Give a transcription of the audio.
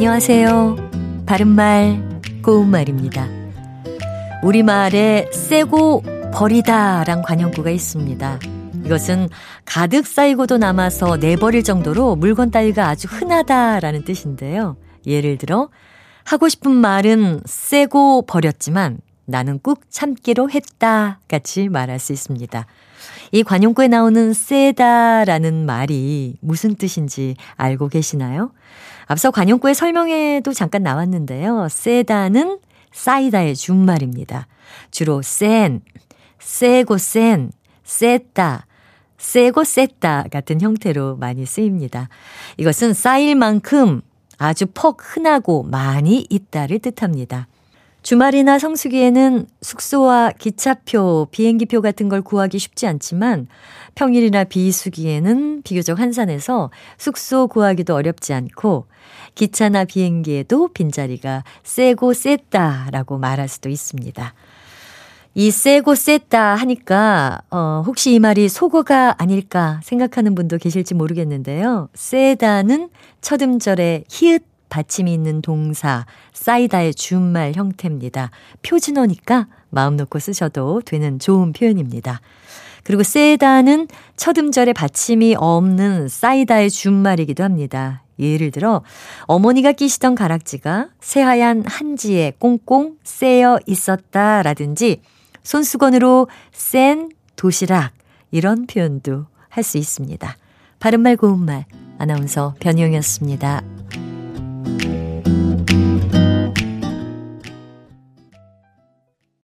안녕하세요. 바른말, 고운말입니다. 우리말에 세고 버리다 란 관용구가 있습니다. 이것은 가득 쌓이고도 남아서 내버릴 정도로 물건 따위가 아주 흔하다라는 뜻인데요. 예를 들어, 하고 싶은 말은 세고 버렸지만 나는 꾹 참기로 했다 같이 말할 수 있습니다. 이 관용구에 나오는 세다라는 말이 무슨 뜻인지 알고 계시나요? 앞서 관용구의 설명에도 잠깐 나왔는데요. 세다는 사이다의 준말입니다. 주로 센, 세고 센, 셌다, 세고 셌다 같은 형태로 많이 쓰입니다. 이것은 쌓일 만큼 아주 퍽 흔하고 많이 있다를 뜻합니다. 주말이나 성수기에는 숙소와 기차표, 비행기표 같은 걸 구하기 쉽지 않지만 평일이나 비수기에는 비교적 한산해서 숙소 구하기도 어렵지 않고 기차나 비행기에도 빈자리가 세고 셌다라고 말할 수도 있습니다. 이 세고 셌다 하니까 어 혹시 이 말이 속어가 아닐까 생각하는 분도 계실지 모르겠는데요. 세다는 첫 음절에 히읗 받침이 있는 동사 사이다의 준말 형태입니다. 표준어니까 마음 놓고 쓰셔도 되는 좋은 표현입니다. 그리고 세다는 첫 음절에 받침이 없는 사이다의 준말이기도 합니다. 예를 들어 어머니가 끼시던 가락지가 새하얀 한지에 꽁꽁 쎄여 있었다라든지 손수건으로 센 도시락 이런 표현도 할 수 있습니다. 바른말 고운말 아나운서 변희영이었습니다. Bye.